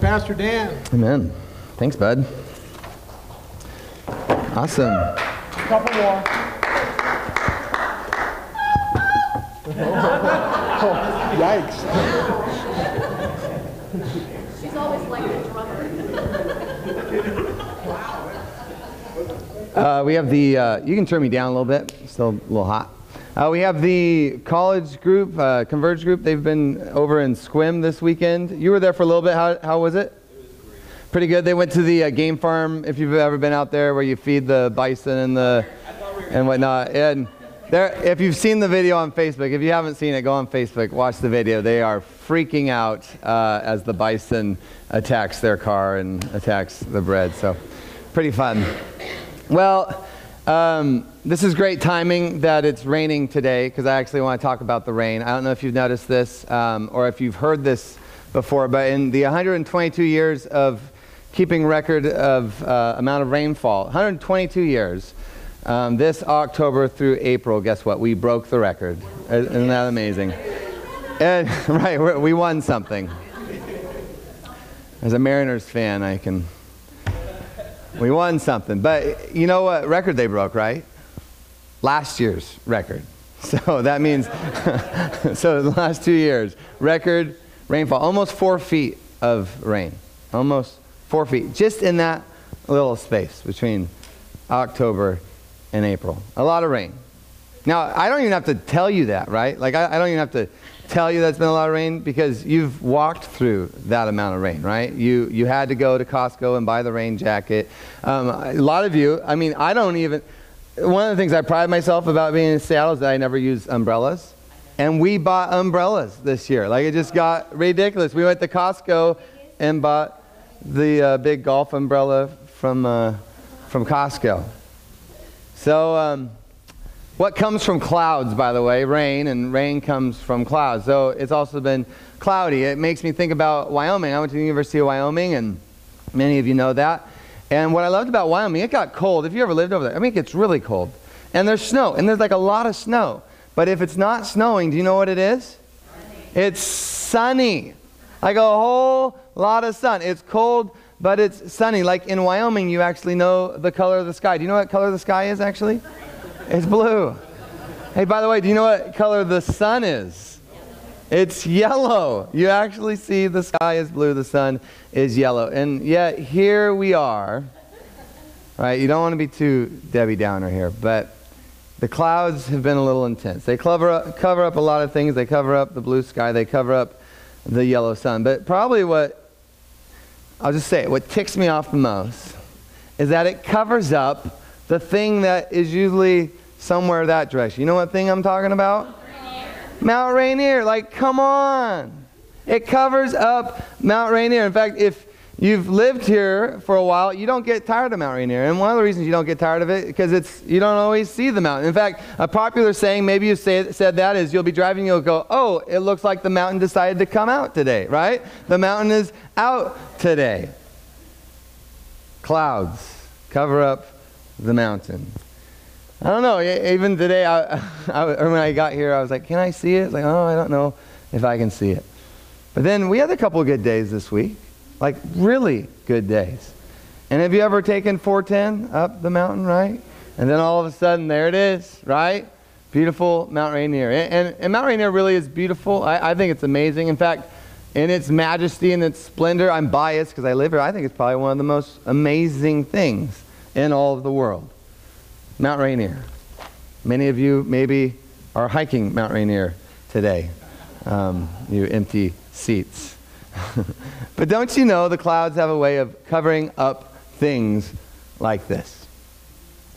Welcome, Pastor Dan. Amen. Thanks, bud. Awesome. Couple more. Yikes. She's always like the drummer. Uh, we have the, uh, you can turn me down a little bit, still a little hot. Uh, we have the college group, uh, Converge group. They've been over in Sequim this weekend. You were there for a little bit. How, how was it? Pretty good. They went to the uh, game farm, if you've ever been out there, where you feed the bison and the and whatnot. And there, if you've seen the video on Facebook, if you haven't seen it, go on Facebook, watch the video. They are freaking out uh, as the bison attacks their car and attacks the bread. So, pretty fun. Well, um, this is great timing that it's raining today because I actually want to talk about the rain. I don't know if you've noticed this um, or if you've heard this before, but in the 122 years of keeping record of uh, amount of rainfall, 122 years, um, this October through April, guess what? We broke the record. Isn't that amazing? And, right, we won something. As a Mariners fan, I can. We won something. But you know what record they broke, right? Last year's record. So that means, so the last two years, record rainfall, almost four feet of rain. Almost four feet, just in that little space between October and April. A lot of rain. Now, I don't even have to tell you that, right? Like, I, I don't even have to tell you that's been a lot of rain because you've walked through that amount of rain, right? You, you had to go to Costco and buy the rain jacket. Um, a lot of you, I mean, I don't even, one of the things I pride myself about being in Seattle is that I never use umbrellas. And we bought umbrellas this year. Like, it just got ridiculous. We went to Costco and bought the uh, big golf umbrella from, uh, from Costco. So, um, what comes from clouds, by the way? Rain, and rain comes from clouds. So it's also been cloudy. It makes me think about Wyoming. I went to the University of Wyoming, and many of you know that. And what I loved about Wyoming, it got cold. If you ever lived over there, I mean, it gets really cold. And there's snow, and there's like a lot of snow. But if it's not snowing, do you know what it is? Sunny. It's sunny. Like a whole lot of sun. It's cold, but it's sunny. Like in Wyoming, you actually know the color of the sky. Do you know what color the sky is actually? It's blue. Hey, by the way, do you know what color the sun is? It's yellow. You actually see the sky is blue, the sun is yellow. And yet, here we are. Right? You don't want to be too Debbie Downer here, but the clouds have been a little intense. They cover up, cover up a lot of things. They cover up the blue sky, they cover up the yellow sun. But probably what, I'll just say it, what ticks me off the most is that it covers up the thing that is usually somewhere that direction. You know what thing I'm talking about? Rainier. Mount Rainier. Like, come on. It covers up Mount Rainier. In fact, if you've lived here for a while, you don't get tired of Mount Rainier. And one of the reasons you don't get tired of it because it's you don't always see the mountain. In fact, a popular saying, maybe you say, said that, is you'll be driving, you'll go, oh, it looks like the mountain decided to come out today, right? The mountain is out today. Clouds cover up the mountain. I don't know. Even today, I, I, when I got here, I was like, "Can I see it?" like, oh, I don't know if I can see it. But then we had a couple good days this week, like really good days. And have you ever taken 410 up the mountain, right? And then all of a sudden, there it is, right? Beautiful Mount Rainier. And, and, and Mount Rainier really is beautiful. I, I think it's amazing. In fact, in its majesty and its splendor, I'm biased because I live here. I think it's probably one of the most amazing things in all of the world. Mount Rainier. Many of you maybe are hiking Mount Rainier today, um, you empty seats. but don't you know the clouds have a way of covering up things like this?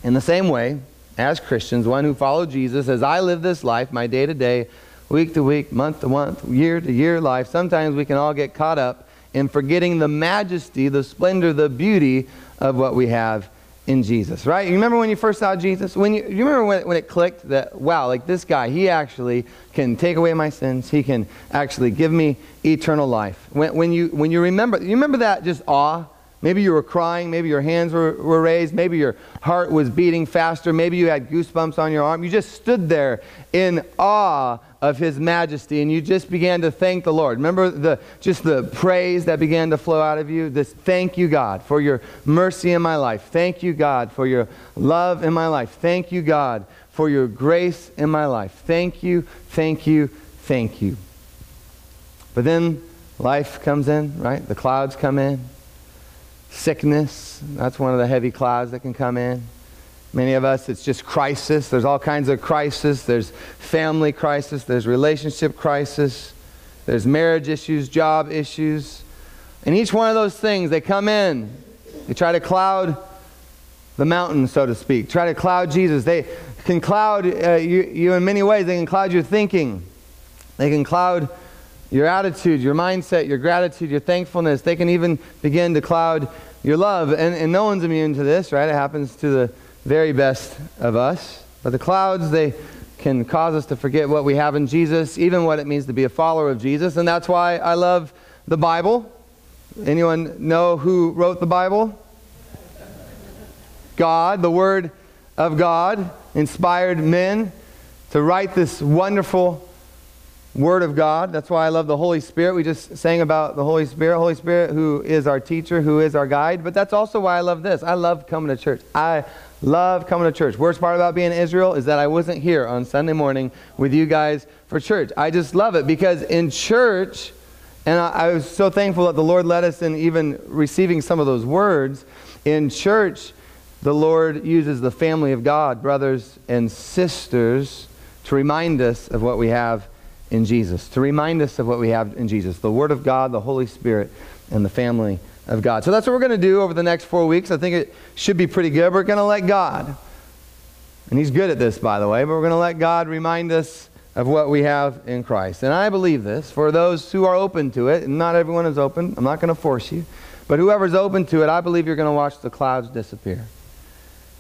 In the same way, as Christians, one who follow Jesus, as I live this life, my day to day, week to week, month to month, year to year life, sometimes we can all get caught up in forgetting the majesty, the splendor, the beauty of what we have in Jesus, right? You remember when you first saw Jesus? When you, you remember when, when it clicked that, wow, like this guy, he actually can take away my sins. He can actually give me eternal life. When, when, you, when you remember, you remember that just awe Maybe you were crying. Maybe your hands were, were raised. Maybe your heart was beating faster. Maybe you had goosebumps on your arm. You just stood there in awe of his majesty and you just began to thank the Lord. Remember the just the praise that began to flow out of you? This thank you God for your mercy in my life. Thank you God for your love in my life. Thank you God for your grace in my life. Thank you, thank you, thank you. But then life comes in, right? The clouds come in sickness. That's one of the heavy clouds that can come in. Many of us, it's just crisis. There's all kinds of crisis. There's family crisis. There's relationship crisis. There's marriage issues, job issues. And each one of those things, they come in. They try to cloud the mountain, so to speak. Try to cloud Jesus. They can cloud uh, you, you in many ways. They can cloud your thinking. They can cloud your attitude, your mindset, your gratitude, your thankfulness. They can even begin to cloud your love. And, and no one's immune to this, right? It happens to the very best of us. But the clouds, they can cause us to forget what we have in Jesus, even what it means to be a follower of Jesus. And that's why I love the Bible. Anyone know who wrote the Bible? God, the Word of God, inspired men to write this wonderful Word of God. That's why I love the Holy Spirit. We just sang about the Holy Spirit. Holy Spirit, who is our teacher, who is our guide. But that's also why I love this. I love coming to church. I love coming to church. Worst part about being in Israel is that I wasn't here on Sunday morning with you guys for church. I just love it because in church, and I, I was so thankful that the Lord led us in even receiving some of those words. In church, the Lord uses the family of God, brothers and sisters, to remind us of what we have in Jesus, to remind us of what we have in Jesus the Word of God, the Holy Spirit, and the family of God. So that's what we're going to do over the next four weeks. I think it should be pretty good. We're going to let God, and He's good at this, by the way, but we're going to let God remind us of what we have in Christ. And I believe this for those who are open to it, and not everyone is open. I'm not going to force you. But whoever's open to it, I believe you're going to watch the clouds disappear.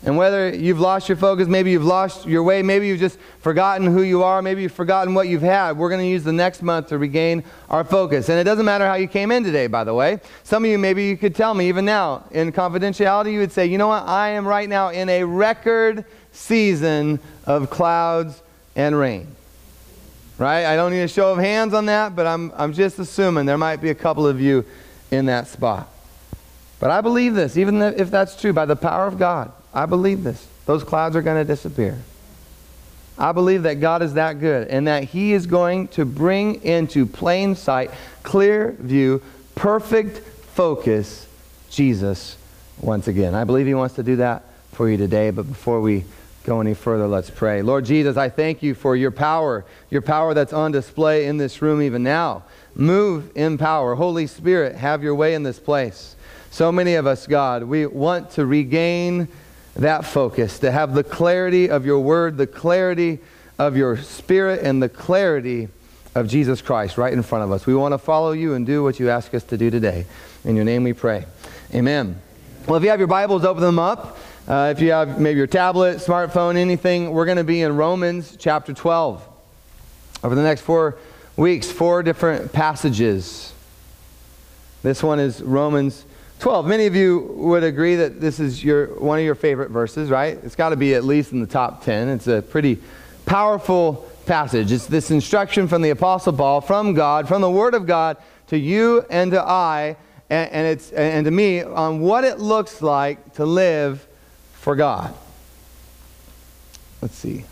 And whether you've lost your focus, maybe you've lost your way, maybe you've just forgotten who you are, maybe you've forgotten what you've had, we're going to use the next month to regain our focus. And it doesn't matter how you came in today, by the way. Some of you, maybe you could tell me, even now, in confidentiality, you would say, you know what, I am right now in a record season of clouds and rain. Right? I don't need a show of hands on that, but I'm, I'm just assuming there might be a couple of you in that spot. But I believe this, even if that's true, by the power of God. I believe this. Those clouds are going to disappear. I believe that God is that good and that He is going to bring into plain sight, clear view, perfect focus Jesus once again. I believe He wants to do that for you today. But before we go any further, let's pray. Lord Jesus, I thank you for your power, your power that's on display in this room even now. Move in power. Holy Spirit, have your way in this place. So many of us, God, we want to regain that focus, to have the clarity of your word, the clarity of your spirit, and the clarity of Jesus Christ right in front of us. We want to follow you and do what you ask us to do today. In your name we pray. Amen. Well, if you have your Bibles, open them up. Uh, if you have maybe your tablet, smartphone, anything, we're going to be in Romans chapter 12. Over the next four weeks, four different passages. This one is Romans 12. Many of you would agree that this is your, one of your favorite verses, right? It's got to be at least in the top 10. It's a pretty powerful passage. It's this instruction from the Apostle Paul, from God, from the Word of God to you and to I, and, and, it's, and to me, on what it looks like to live for God. Let's see.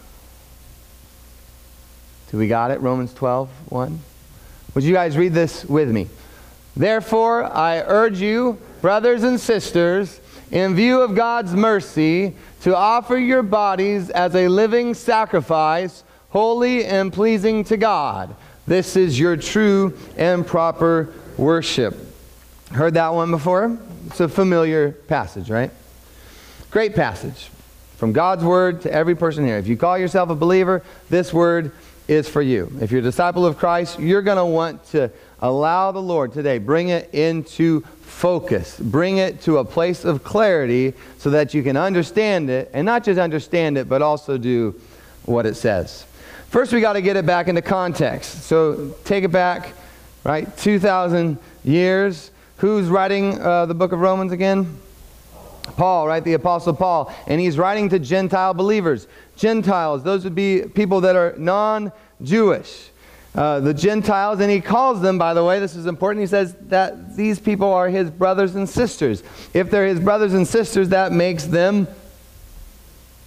Do we got it? Romans 12, 1. Would you guys read this with me? Therefore, I urge you brothers and sisters, in view of God's mercy, to offer your bodies as a living sacrifice, holy and pleasing to God. This is your true and proper worship. Heard that one before? It's a familiar passage, right? Great passage. From God's word to every person here. If you call yourself a believer, this word is for you. If you're a disciple of Christ, you're going to want to allow the Lord today, bring it into focus. Bring it to a place of clarity so that you can understand it, and not just understand it, but also do what it says. First, we got to get it back into context. So take it back, right? 2,000 years. Who's writing uh, the book of Romans again? Paul, right? The Apostle Paul. And he's writing to Gentile believers. Gentiles, those would be people that are non Jewish. Uh, the Gentiles, and he calls them, by the way, this is important. He says that these people are his brothers and sisters. If they're his brothers and sisters, that makes them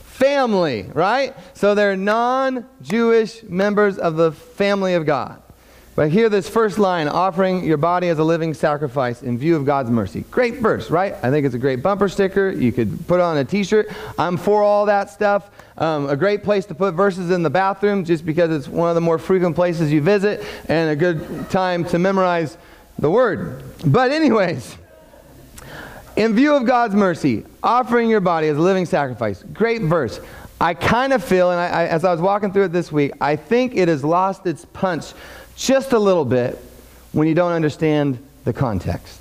family, right? So they're non Jewish members of the family of God. But hear this first line offering your body as a living sacrifice in view of God's mercy. Great verse, right? I think it's a great bumper sticker. You could put on a t shirt. I'm for all that stuff. Um, a great place to put verses in the bathroom just because it's one of the more frequent places you visit and a good time to memorize the word. But, anyways, in view of God's mercy, offering your body as a living sacrifice. Great verse. I kind of feel, and I, I, as I was walking through it this week, I think it has lost its punch just a little bit when you don't understand the context.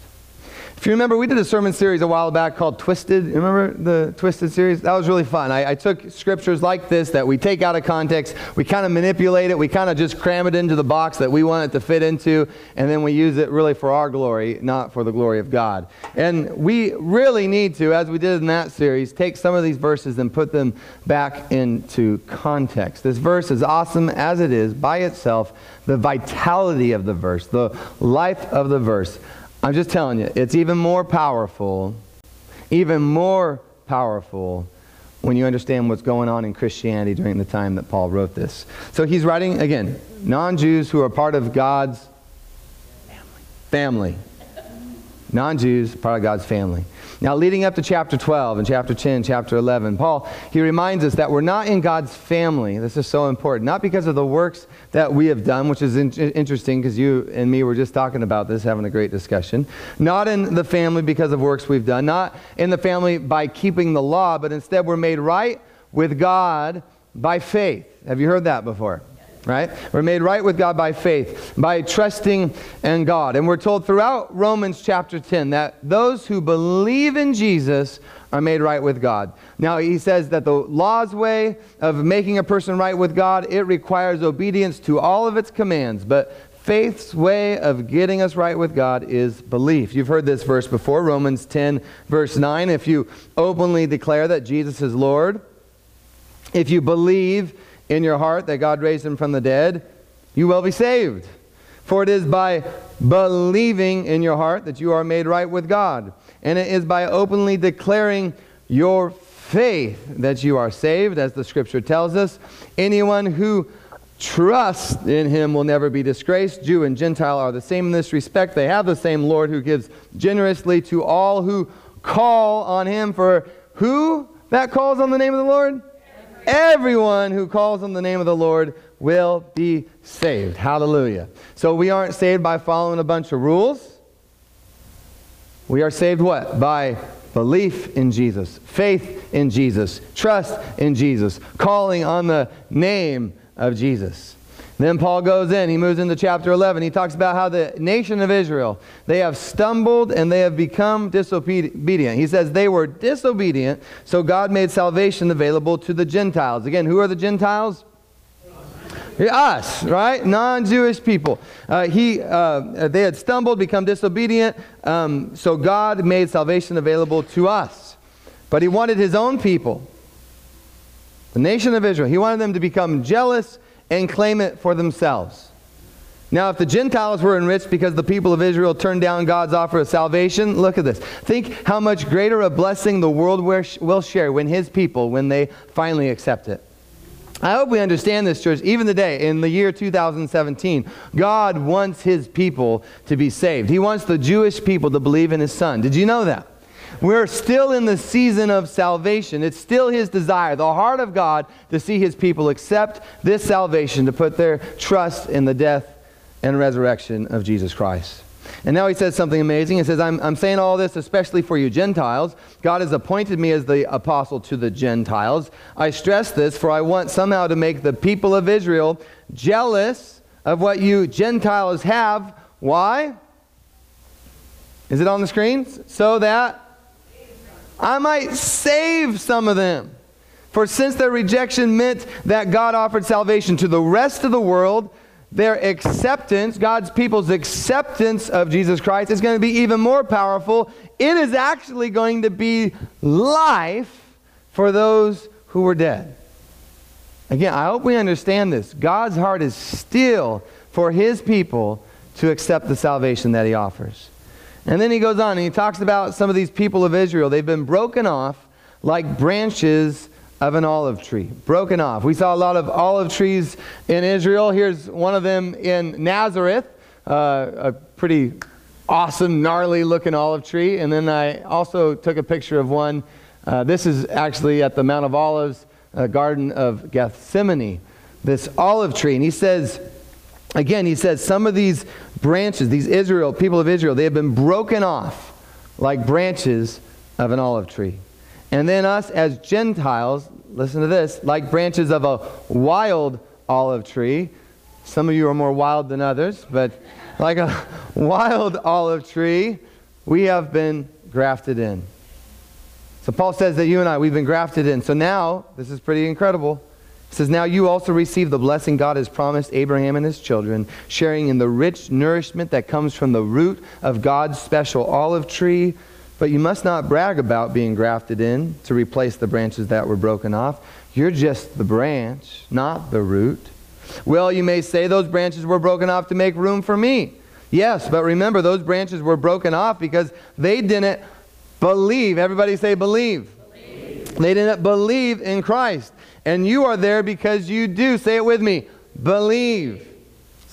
If you remember, we did a sermon series a while back called Twisted. Remember the Twisted series? That was really fun. I, I took scriptures like this that we take out of context, we kind of manipulate it, we kind of just cram it into the box that we want it to fit into, and then we use it really for our glory, not for the glory of God. And we really need to, as we did in that series, take some of these verses and put them back into context. This verse, as awesome as it is by itself, the vitality of the verse, the life of the verse, I'm just telling you, it's even more powerful, even more powerful when you understand what's going on in Christianity during the time that Paul wrote this. So he's writing, again, non Jews who are part of God's family. Non Jews, part of God's family. Now, leading up to chapter 12 and chapter 10, chapter 11, Paul, he reminds us that we're not in God's family. This is so important. Not because of the works that we have done, which is in- interesting because you and me were just talking about this, having a great discussion. Not in the family because of works we've done. Not in the family by keeping the law, but instead we're made right with God by faith. Have you heard that before? Right? We're made right with God by faith, by trusting in God. And we're told throughout Romans chapter 10 that those who believe in Jesus are made right with God. Now, he says that the law's way of making a person right with God, it requires obedience to all of its commands, but faith's way of getting us right with God is belief. You've heard this verse before, Romans 10 verse 9, if you openly declare that Jesus is Lord, if you believe in your heart that God raised him from the dead, you will be saved. For it is by believing in your heart that you are made right with God. And it is by openly declaring your faith that you are saved, as the scripture tells us. Anyone who trusts in him will never be disgraced. Jew and Gentile are the same in this respect. They have the same Lord who gives generously to all who call on him. For who that calls on the name of the Lord? Everyone who calls on the name of the Lord will be saved. Hallelujah. So we aren't saved by following a bunch of rules. We are saved what? By belief in Jesus, faith in Jesus, trust in Jesus, calling on the name of Jesus. Then Paul goes in, he moves into chapter 11. He talks about how the nation of Israel, they have stumbled and they have become disobedient. He says they were disobedient, so God made salvation available to the Gentiles. Again, who are the Gentiles? Us, right? Non-Jewish people. Uh, he, uh, they had stumbled, become disobedient, um, so God made salvation available to us. But he wanted his own people, the nation of Israel, he wanted them to become jealous and claim it for themselves. Now, if the Gentiles were enriched because the people of Israel turned down God's offer of salvation, look at this. Think how much greater a blessing the world will share when his people, when they finally accept it. I hope we understand this, church. Even today, in the year 2017, God wants his people to be saved. He wants the Jewish people to believe in his son. Did you know that? We're still in the season of salvation. It's still His desire, the heart of God, to see His people accept this salvation, to put their trust in the death and resurrection of Jesus Christ. And now he says something amazing. He says, I'm, I'm saying all this especially for you Gentiles. God has appointed me as the apostle to the Gentiles. I stress this, for I want somehow to make the people of Israel jealous of what you Gentiles have. Why? Is it on the screen? So that I might save some of them. For since their rejection meant that God offered salvation to the rest of the world, their acceptance, God's people's acceptance of Jesus Christ, is going to be even more powerful. It is actually going to be life for those who were dead. Again, I hope we understand this. God's heart is still for his people to accept the salvation that he offers. And then he goes on and he talks about some of these people of Israel. They've been broken off like branches of an olive tree. Broken off. We saw a lot of olive trees in Israel. Here's one of them in Nazareth, uh, a pretty awesome, gnarly looking olive tree. And then I also took a picture of one. Uh, this is actually at the Mount of Olives, uh, Garden of Gethsemane, this olive tree. And he says, again, he says, some of these branches, these Israel, people of Israel, they have been broken off like branches of an olive tree. And then us as Gentiles, listen to this, like branches of a wild olive tree. Some of you are more wild than others, but like a wild olive tree, we have been grafted in. So Paul says that you and I, we've been grafted in. So now, this is pretty incredible. It says, Now you also receive the blessing God has promised Abraham and his children, sharing in the rich nourishment that comes from the root of God's special olive tree but you must not brag about being grafted in to replace the branches that were broken off. You're just the branch, not the root. Well, you may say those branches were broken off to make room for me. Yes, but remember, those branches were broken off because they didn't believe. Everybody say believe. believe. They didn't believe in Christ. And you are there because you do. Say it with me. Believe.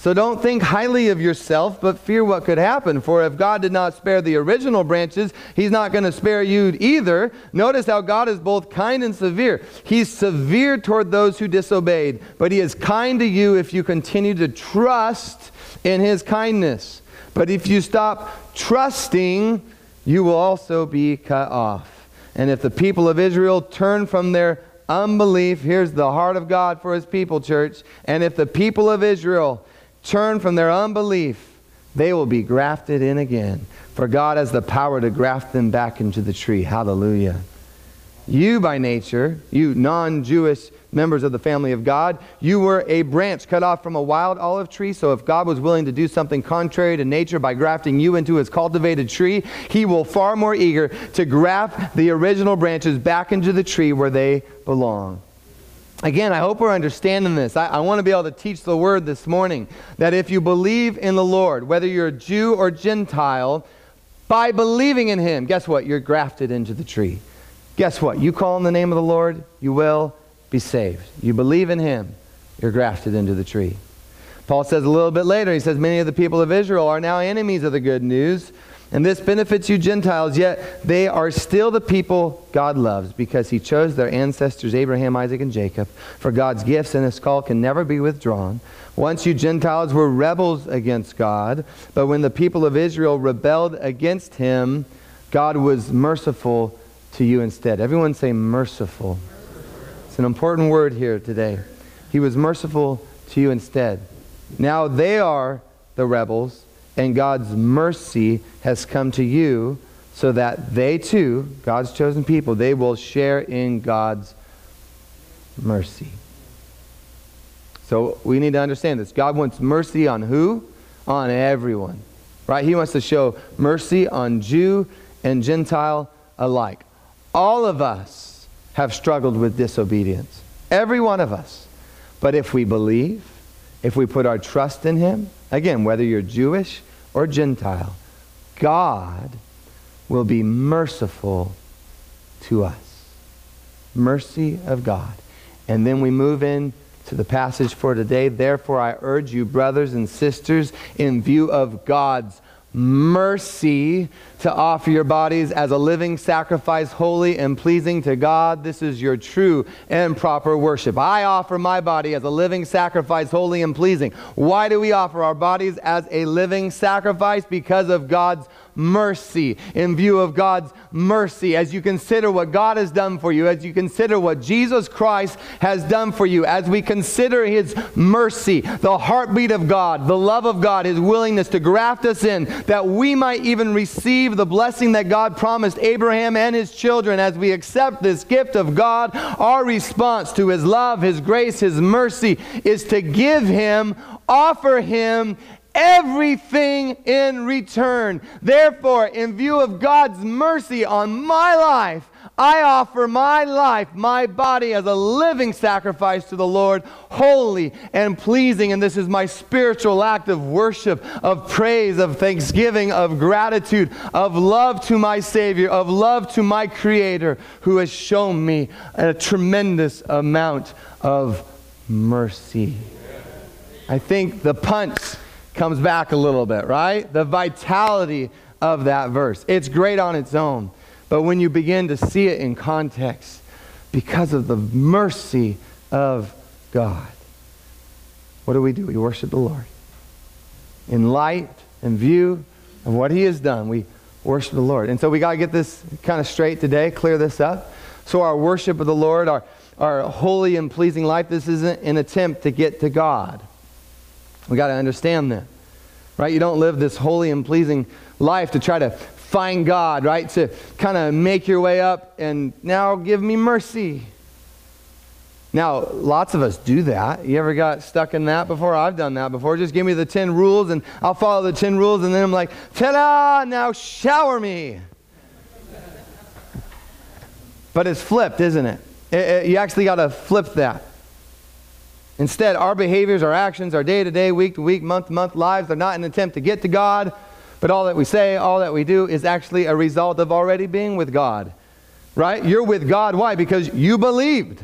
So don't think highly of yourself, but fear what could happen. For if God did not spare the original branches, He's not going to spare you either. Notice how God is both kind and severe. He's severe toward those who disobeyed, but He is kind to you if you continue to trust in His kindness. But if you stop trusting, you will also be cut off. And if the people of Israel turn from their unbelief, here's the heart of God for His people, church. And if the people of Israel turn from their unbelief, they will be grafted in again. For God has the power to graft them back into the tree. Hallelujah. You, by nature, you non Jewish members of the family of God, you were a branch cut off from a wild olive tree. So if God was willing to do something contrary to nature by grafting you into his cultivated tree, he will far more eager to graft the original branches back into the tree where they belong. Again, I hope we're understanding this. I, I want to be able to teach the word this morning that if you believe in the Lord, whether you're a Jew or Gentile, by believing in Him, guess what? You're grafted into the tree. Guess what? You call on the name of the Lord, you will be saved. You believe in Him, you're grafted into the tree. Paul says a little bit later, he says, Many of the people of Israel are now enemies of the good news and this benefits you Gentiles, yet they are still the people God loves because he chose their ancestors, Abraham, Isaac, and Jacob. For God's gifts and his call can never be withdrawn. Once you Gentiles were rebels against God, but when the people of Israel rebelled against him, God was merciful to you instead. Everyone say merciful. It's an important word here today. He was merciful to you instead. Now they are the rebels and God's mercy has come to you so that they too, God's chosen people, they will share in God's mercy. So we need to understand this. God wants mercy on who? On everyone. Right? He wants to show mercy on Jew and Gentile alike. All of us have struggled with disobedience. Every one of us. But if we believe, if we put our trust in Him, again, whether you're Jewish or Gentile, God will be merciful to us. Mercy of God. And then we move in to the passage for today. Therefore, I urge you, brothers and sisters, in view of God's mercy to offer your bodies as a living sacrifice, holy and pleasing to God. This is your true and proper worship. I offer my body as a living sacrifice, holy and pleasing. Why do we offer our bodies as a living sacrifice? Because of God's mercy, in view of God's mercy, as you consider what God has done for you, as you consider what Jesus Christ has done for you, as we consider His mercy, the heartbeat of God, the love of God, His willingness to graft us in, that we might even receive the blessing that God promised Abraham and his children as we accept this gift of God, our response to His love, His grace, His mercy is to give Him offer him everything in return. Therefore, in view of God's mercy on my life, I offer my life, my body as a living sacrifice to the Lord, holy and pleasing. And this is my spiritual act of worship, of praise, of thanksgiving, of gratitude, of love to my Savior, of love to my Creator, who has shown me a tremendous amount of mercy. I think the punch comes back a little bit, right? The vitality of that verse. It's great on its own. But when you begin to see it in context, because of the mercy of God, what do we do? We worship the Lord. In light and view of what He has done, we worship the Lord. And so we got to get this kind of straight today, clear this up. So our worship of the Lord, our, our holy and pleasing life, this isn't an attempt to get to God. We got to understand that. Right? You don't live this holy and pleasing life to try to find God, right? To kind of make your way up and now give me mercy. Now, lots of us do that. You ever got stuck in that before? I've done that before. Just give me the 10 rules and I'll follow the 10 rules and then I'm like, ta da, now shower me. But it's flipped, isn't it? it, it you actually got to flip that. Instead, our behaviors, our actions, our day to day, week to week, month to month lives are not an attempt to get to God, but all that we say, all that we do is actually a result of already being with God. Right? You're with God. Why? Because you believed.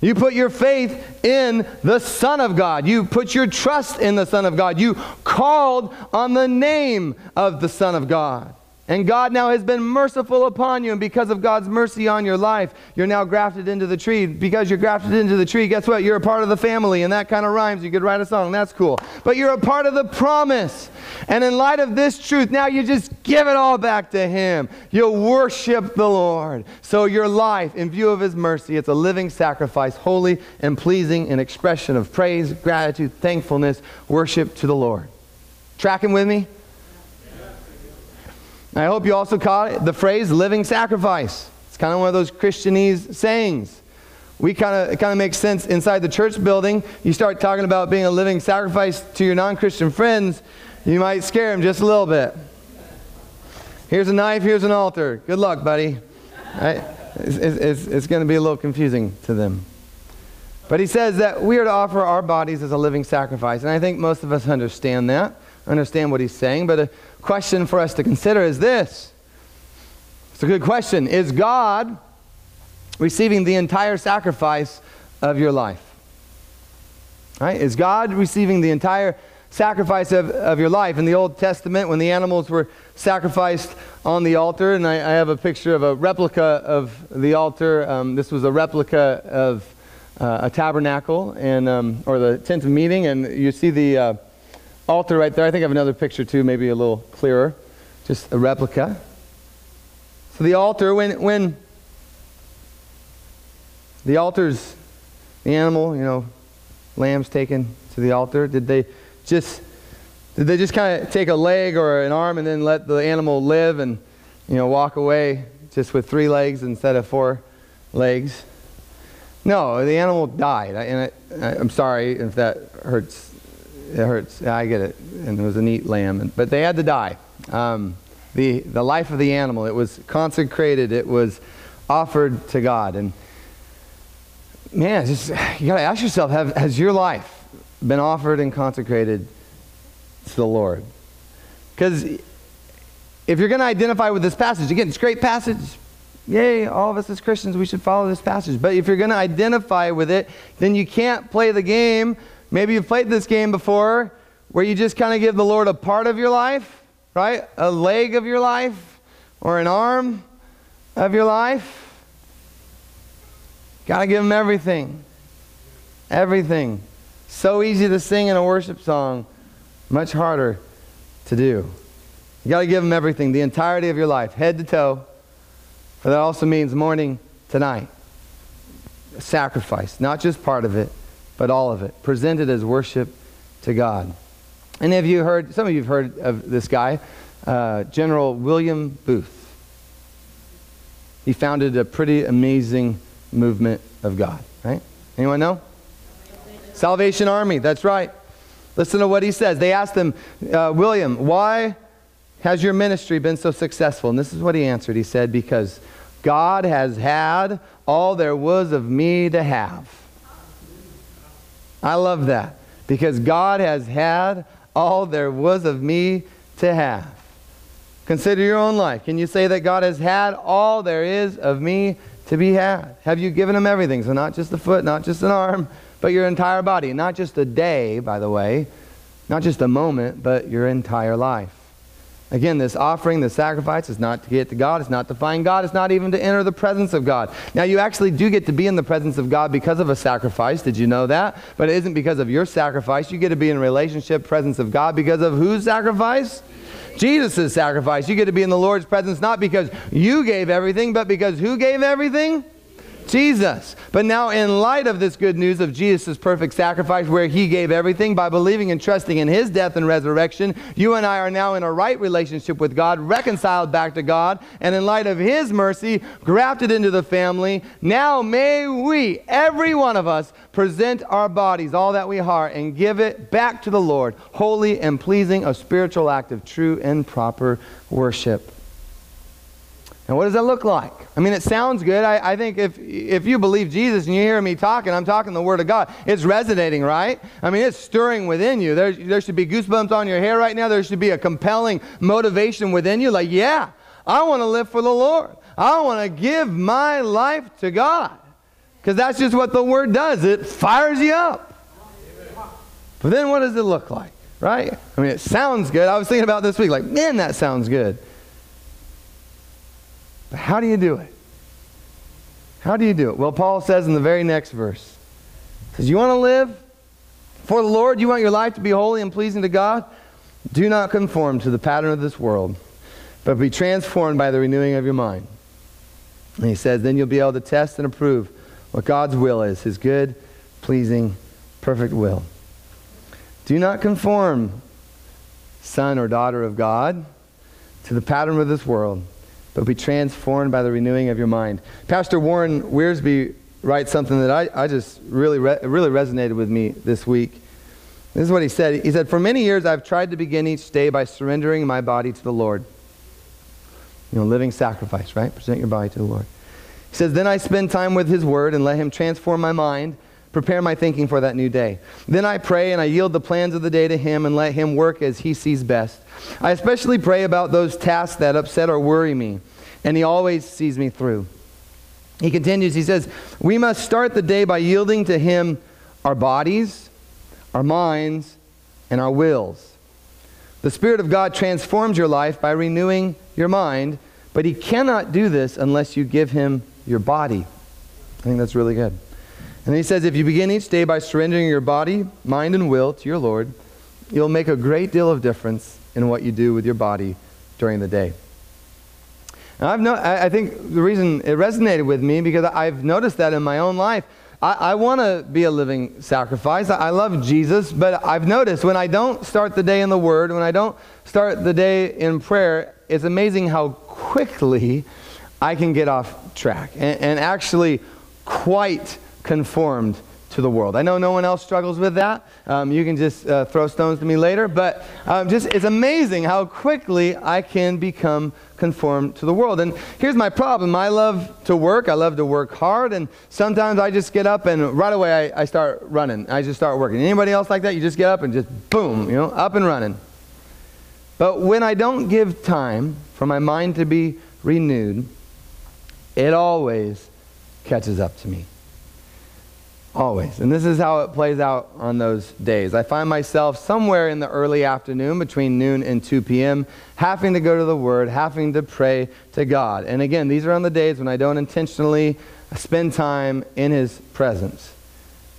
You put your faith in the Son of God. You put your trust in the Son of God. You called on the name of the Son of God. And God now has been merciful upon you. And because of God's mercy on your life, you're now grafted into the tree. Because you're grafted into the tree, guess what? You're a part of the family. And that kind of rhymes. You could write a song. That's cool. But you're a part of the promise. And in light of this truth, now you just give it all back to Him. You worship the Lord. So your life, in view of His mercy, it's a living sacrifice, holy and pleasing, an expression of praise, gratitude, thankfulness, worship to the Lord. Tracking with me? I hope you also caught the phrase living sacrifice. It's kind of one of those Christianese sayings. We kind of, it kind of makes sense inside the church building. You start talking about being a living sacrifice to your non Christian friends, you might scare them just a little bit. Here's a knife, here's an altar. Good luck, buddy. It's, it's, it's going to be a little confusing to them. But he says that we are to offer our bodies as a living sacrifice. And I think most of us understand that, understand what he's saying. But a question for us to consider is this it's a good question. Is God receiving the entire sacrifice of your life? Right? Is God receiving the entire sacrifice of, of your life? In the Old Testament, when the animals were sacrificed on the altar, and I, I have a picture of a replica of the altar. Um, this was a replica of uh, a tabernacle and um, or the tent of meeting, and you see the uh, altar right there. I think I have another picture too, maybe a little clearer, just a replica. So the altar, when when the altar's the animal, you know, lambs taken to the altar, did they just did they just kind of take a leg or an arm and then let the animal live and you know walk away just with three legs instead of four legs? No, the animal died. I, and I, I'm sorry if that hurts. It hurts. I get it. And it was a neat lamb. But they had to die. Um, the, the life of the animal, it was consecrated, it was offered to God. And man, just, you got to ask yourself have, has your life been offered and consecrated to the Lord? Because if you're going to identify with this passage, again, it's a great passage, yay, all of us as Christians, we should follow this passage. But if you're going to identify with it, then you can't play the game. Maybe you've played this game before where you just kind of give the Lord a part of your life, right? A leg of your life or an arm of your life. Got to give him everything. Everything. So easy to sing in a worship song, much harder to do. You got to give him everything, the entirety of your life, head to toe. But that also means morning to night. Sacrifice, not just part of it, but all of it, presented as worship to God. And have you heard, some of you have heard of this guy, uh, General William Booth. He founded a pretty amazing movement of God, right? Anyone know? Salvation Army, that's right. Listen to what he says. They asked him, uh, William, why has your ministry been so successful? And this is what he answered. He said, Because God has had all there was of me to have. I love that. Because God has had all there was of me to have. Consider your own life. Can you say that God has had all there is of me to be had? Have you given him everything? So, not just a foot, not just an arm, but your entire body. Not just a day, by the way, not just a moment, but your entire life. Again, this offering, this sacrifice is not to get to God. It's not to find God. It's not even to enter the presence of God. Now, you actually do get to be in the presence of God because of a sacrifice. Did you know that? But it isn't because of your sacrifice. You get to be in relationship, presence of God because of whose sacrifice? Jesus' sacrifice. You get to be in the Lord's presence not because you gave everything, but because who gave everything? Jesus. But now, in light of this good news of Jesus' perfect sacrifice, where he gave everything by believing and trusting in his death and resurrection, you and I are now in a right relationship with God, reconciled back to God, and in light of his mercy, grafted into the family. Now, may we, every one of us, present our bodies, all that we are, and give it back to the Lord, holy and pleasing, a spiritual act of true and proper worship. And what does that look like? I mean, it sounds good. I, I, think if, if you believe Jesus and you hear me talking, I'm talking the Word of God. It's resonating, right? I mean, it's stirring within you. There, there should be goosebumps on your hair right now. There should be a compelling motivation within you. Like, yeah, I want to live for the Lord. I want to give my life to God. Because that's just what the Word does. It fires you up. But then what does it look like, right? I mean, it sounds good. I was thinking about this week, like, man, that sounds good. But how do you do it? How do you do it? Well, Paul says in the very next verse, says, You want to live for the Lord? You want your life to be holy and pleasing to God? Do not conform to the pattern of this world, but be transformed by the renewing of your mind. And he says, Then you'll be able to test and approve what God's will is, his good, pleasing, perfect will. Do not conform, son or daughter of God, to the pattern of this world but be transformed by the renewing of your mind. Pastor Warren Wiersbe writes something that I, I just really, re- really resonated with me this week. This is what he said. He said, For many years I've tried to begin each day by surrendering my body to the Lord. You know, living sacrifice, right? Present your body to the Lord. He says, Then I spend time with his word and let him transform my mind, prepare my thinking for that new day. Then I pray and I yield the plans of the day to him and let him work as he sees best. I especially pray about those tasks that upset or worry me, and He always sees me through. He continues, He says, We must start the day by yielding to Him our bodies, our minds, and our wills. The Spirit of God transforms your life by renewing your mind, but He cannot do this unless you give Him your body. I think that's really good. And he says, if you begin each day by surrendering your body, mind, and will to your Lord, you'll make a great deal of difference in what you do with your body during the day. And I've no, I, I think the reason it resonated with me because I've noticed that in my own life. I, I want to be a living sacrifice. I, I love Jesus, but I've noticed when I don't start the day in the Word, when I don't start the day in prayer, it's amazing how quickly I can get off track and, and actually quite conformed to the world. I know no one else struggles with that. Um, you can just uh, throw stones to me later, but um, just it's amazing how quickly I can become conformed to the world. And here's my problem: I love to work. I love to work hard, and sometimes I just get up and right away I, I start running. I just start working. Anybody else like that? You just get up and just boom, you know, up and running. But when I don't give time for my mind to be renewed, it always catches up to me. Always. And this is how it plays out on those days. I find myself somewhere in the early afternoon between noon and 2 p.m. having to go to the Word, having to pray to God. And again, these are on the days when I don't intentionally spend time in His presence.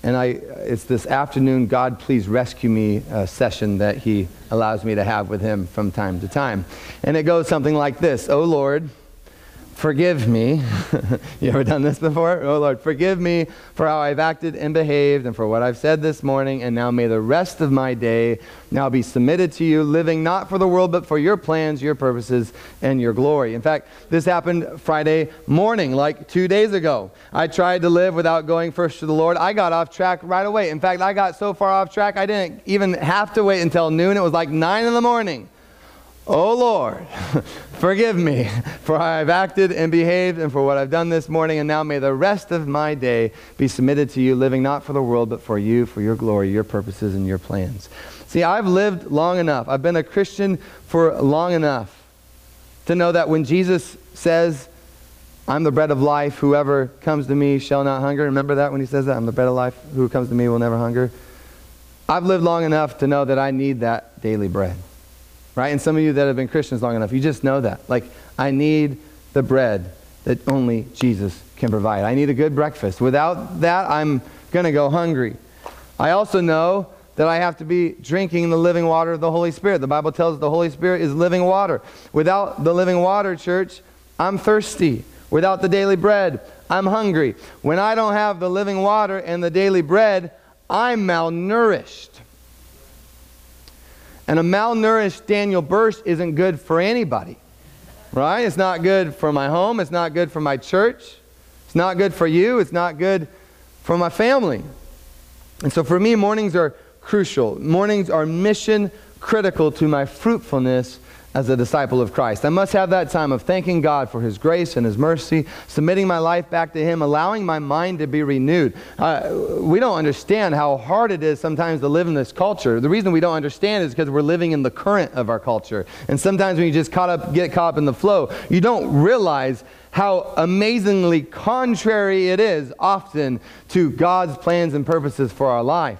And I, it's this afternoon, God, please rescue me uh, session that He allows me to have with Him from time to time. And it goes something like this Oh Lord, forgive me. you ever done this before? Oh, Lord, forgive me for how I've acted and behaved and for what I've said this morning. And now may the rest of my day now be submitted to you, living not for the world, but for your plans, your purposes, and your glory. In fact, this happened Friday morning, like two days ago. I tried to live without going first to the Lord. I got off track right away. In fact, I got so far off track, I didn't even have to wait until noon. It was like 9 in the morning. Oh Lord, forgive me for how I've acted and behaved and for what I've done this morning. And now may the rest of my day be submitted to you, living not for the world, but for you, for your glory, your purposes, and your plans. See, I've lived long enough. I've been a Christian for long enough to know that when Jesus says, I'm the bread of life, whoever comes to me shall not hunger. Remember that when he says that? I'm the bread of life, who comes to me will never hunger. I've lived long enough to know that I need that daily bread right? And some of you that have been Christians long enough, you just know that. Like, I need the bread that only Jesus can provide. I need a good breakfast. Without that, I'm going to go hungry. I also know that I have to be drinking the living water of the Holy Spirit. The Bible tells us the Holy Spirit is living water. Without the living water, church, I'm thirsty. Without the daily bread, I'm hungry. When I don't have the living water and the daily bread, I'm malnourished. And a malnourished Daniel Burst isn't good for anybody, right? It's not good for my home. It's not good for my church. It's not good for you. It's not good for my family. And so for me, mornings are crucial. Mornings are mission critical to my fruitfulness as a disciple of Christ. I must have that time of thanking God for His grace and His mercy, submitting my life back to Him, allowing my mind to be renewed. Uh, we don't understand how hard it is sometimes to live in this culture. The reason we don't understand is because we're living in the current of our culture. And sometimes when you just caught up, get caught up in the flow, you don't realize how amazingly contrary it is often to God's plans and purposes for our life.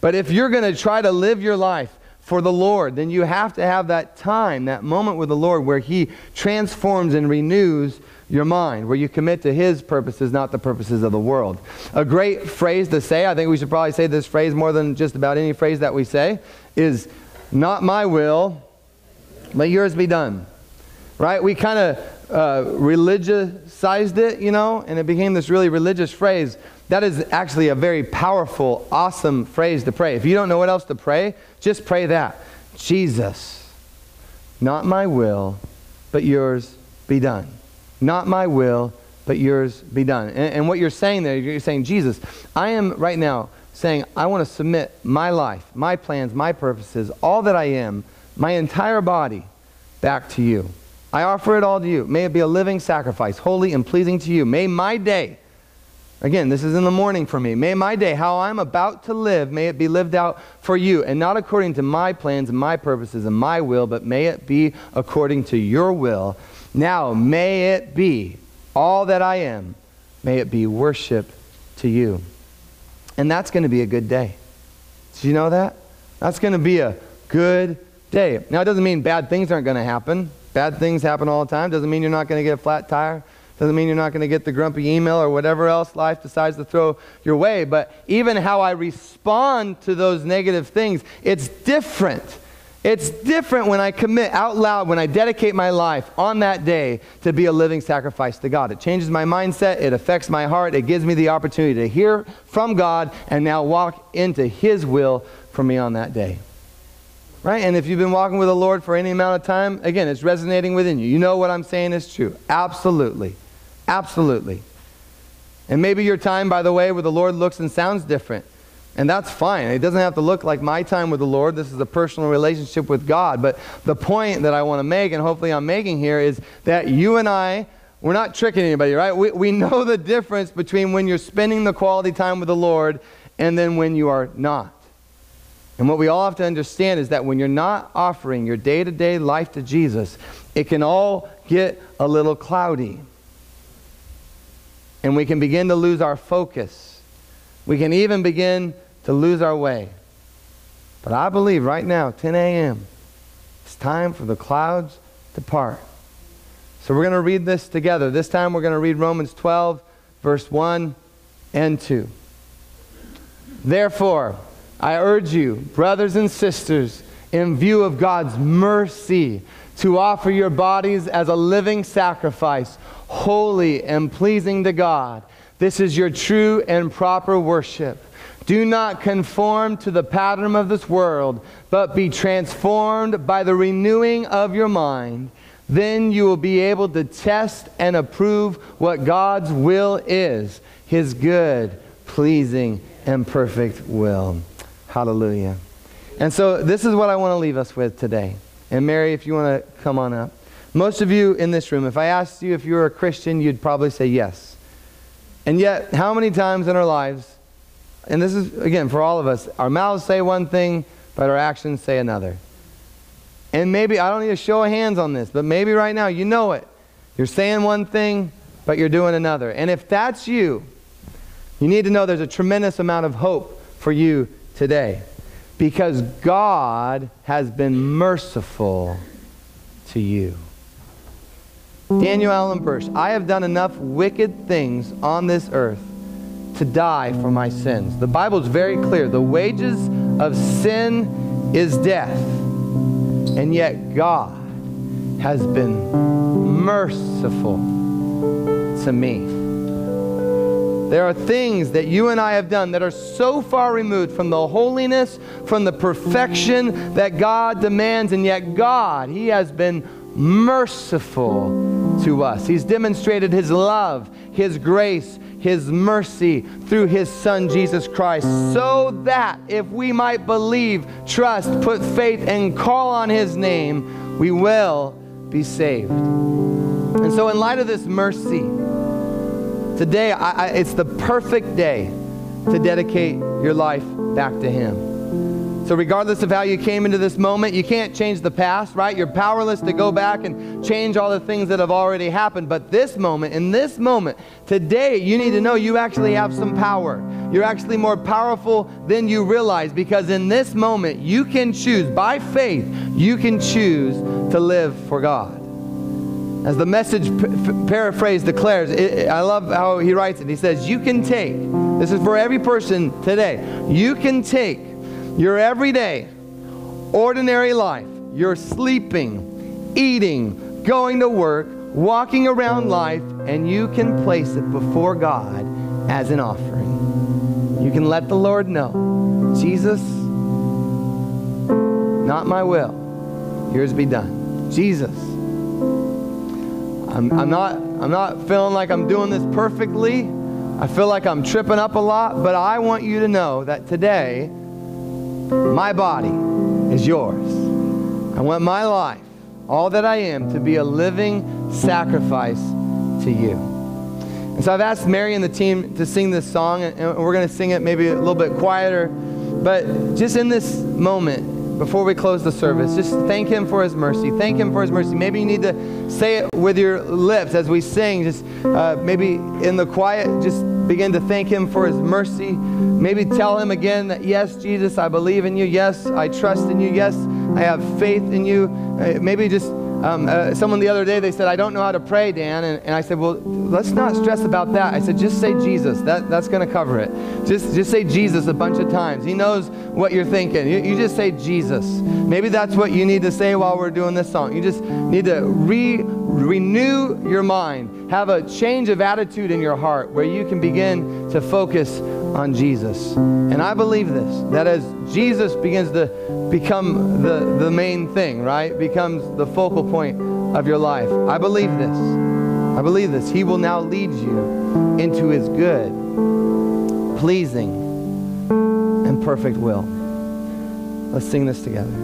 But if you're going to try to live your life for the Lord, then you have to have that time, that moment with the Lord where He transforms and renews your mind, where you commit to His purposes, not the purposes of the world. A great phrase to say, I think we should probably say this phrase more than just about any phrase that we say, is not my will, but yours be done. Right? We kind of uh, religiousized it, you know, and it became this really religious phrase. That is actually a very powerful, awesome phrase to pray. If you don't know what else to pray, just pray that. Jesus, not my will, but yours be done. Not my will, but yours be done. And, and what you're saying there, you're saying, Jesus, I am right now saying, I want to submit my life, my plans, my purposes, all that I am, my entire body, back to you. I offer it all to you. May it be a living sacrifice, holy and pleasing to you. May my day Again, this is in the morning for me. May my day, how I'm about to live, may it be lived out for you, and not according to my plans and my purposes and my will, but may it be according to your will. Now, may it be all that I am, may it be worship to you. And that's going to be a good day. Do you know that? That's going to be a good day. Now, it doesn't mean bad things aren't going to happen. Bad things happen all the time. Doesn't mean you're not going to get a flat tire. Doesn't mean you're not going to get the grumpy email or whatever else life decides to throw your way. But even how I respond to those negative things, it's different. It's different when I commit out loud, when I dedicate my life on that day to be a living sacrifice to God. It changes my mindset, it affects my heart, it gives me the opportunity to hear from God and now walk into His will for me on that day. Right? And if you've been walking with the Lord for any amount of time, again, it's resonating within you. You know what I'm saying is true. Absolutely. Absolutely. And maybe your time, by the way, where the Lord looks and sounds different. And that's fine. It doesn't have to look like my time with the Lord. This is a personal relationship with God. But the point that I want to make, and hopefully I'm making here, is that you and I, we're not tricking anybody, right? We, we know the difference between when you're spending the quality time with the Lord and then when you are not. And what we all have to understand is that when you're not offering your day to day life to Jesus, it can all get a little cloudy and we can begin to lose our focus. We can even begin to lose our way. But I believe right now, 10 a.m., it's time for the clouds to part. So we're going to read this together. This time we're going to read Romans 12, verse 1 and 2. Therefore, I urge you, brothers and sisters, in view of God's mercy, to offer your bodies as a living sacrifice, holy and pleasing to God. This is your true and proper worship. Do not conform to the pattern of this world, but be transformed by the renewing of your mind. Then you will be able to test and approve what God's will is his good, pleasing, and perfect will. Hallelujah. And so, this is what I want to leave us with today. And, Mary, if you want to come on up. Most of you in this room, if I asked you if you were a Christian, you'd probably say yes. And yet, how many times in our lives, and this is, again, for all of us, our mouths say one thing, but our actions say another. And maybe, I don't need a show of hands on this, but maybe right now you know it. You're saying one thing, but you're doing another. And if that's you, you need to know there's a tremendous amount of hope for you today. Because God has been merciful to you. Daniel Allen Birch, I have done enough wicked things on this earth to die for my sins. The Bible is very clear. The wages of sin is death. And yet God has been merciful to me. There are things that you and I have done that are so far removed from the holiness, from the perfection that God demands, and yet God, He has been merciful to us. He's demonstrated His love, His grace, His mercy through His Son Jesus Christ, so that if we might believe, trust, put faith, and call on His name, we will be saved. And so, in light of this mercy, Today, I, I, it's the perfect day to dedicate your life back to Him. So, regardless of how you came into this moment, you can't change the past, right? You're powerless to go back and change all the things that have already happened. But this moment, in this moment, today, you need to know you actually have some power. You're actually more powerful than you realize because in this moment, you can choose, by faith, you can choose to live for God. As the message paraphrase declares, it, I love how he writes it. He says, You can take, this is for every person today, you can take your everyday, ordinary life, your sleeping, eating, going to work, walking around life, and you can place it before God as an offering. You can let the Lord know, Jesus, not my will, yours be done. Jesus. I'm, I'm, not, I'm not feeling like I'm doing this perfectly. I feel like I'm tripping up a lot, but I want you to know that today, my body is yours. I want my life, all that I am, to be a living sacrifice to you. And so I've asked Mary and the team to sing this song, and we're going to sing it maybe a little bit quieter. But just in this moment, before we close the service, just thank Him for His mercy. Thank Him for His mercy. Maybe you need to say it with your lips as we sing. Just uh, maybe in the quiet, just begin to thank Him for His mercy. Maybe tell Him again that, yes, Jesus, I believe in you. Yes, I trust in you. Yes, I have faith in you. Uh, maybe just um, uh, someone the other day, they said, I don't know how to pray, Dan. And, and I said, well, let's not stress about that. I said, just say Jesus. That, that's going to cover it. Just, just say Jesus a bunch of times. He knows what you're thinking. You, you just say Jesus. Maybe that's what you need to say while we're doing this song. You just need to re, renew your mind. Have a change of attitude in your heart where you can begin to focus on Jesus. And I believe this, that as Jesus begins to become the, the main thing, right? Becomes the focal point of your life. I believe this. I believe this. He will now lead you into his good, pleasing, and perfect will. Let's sing this together.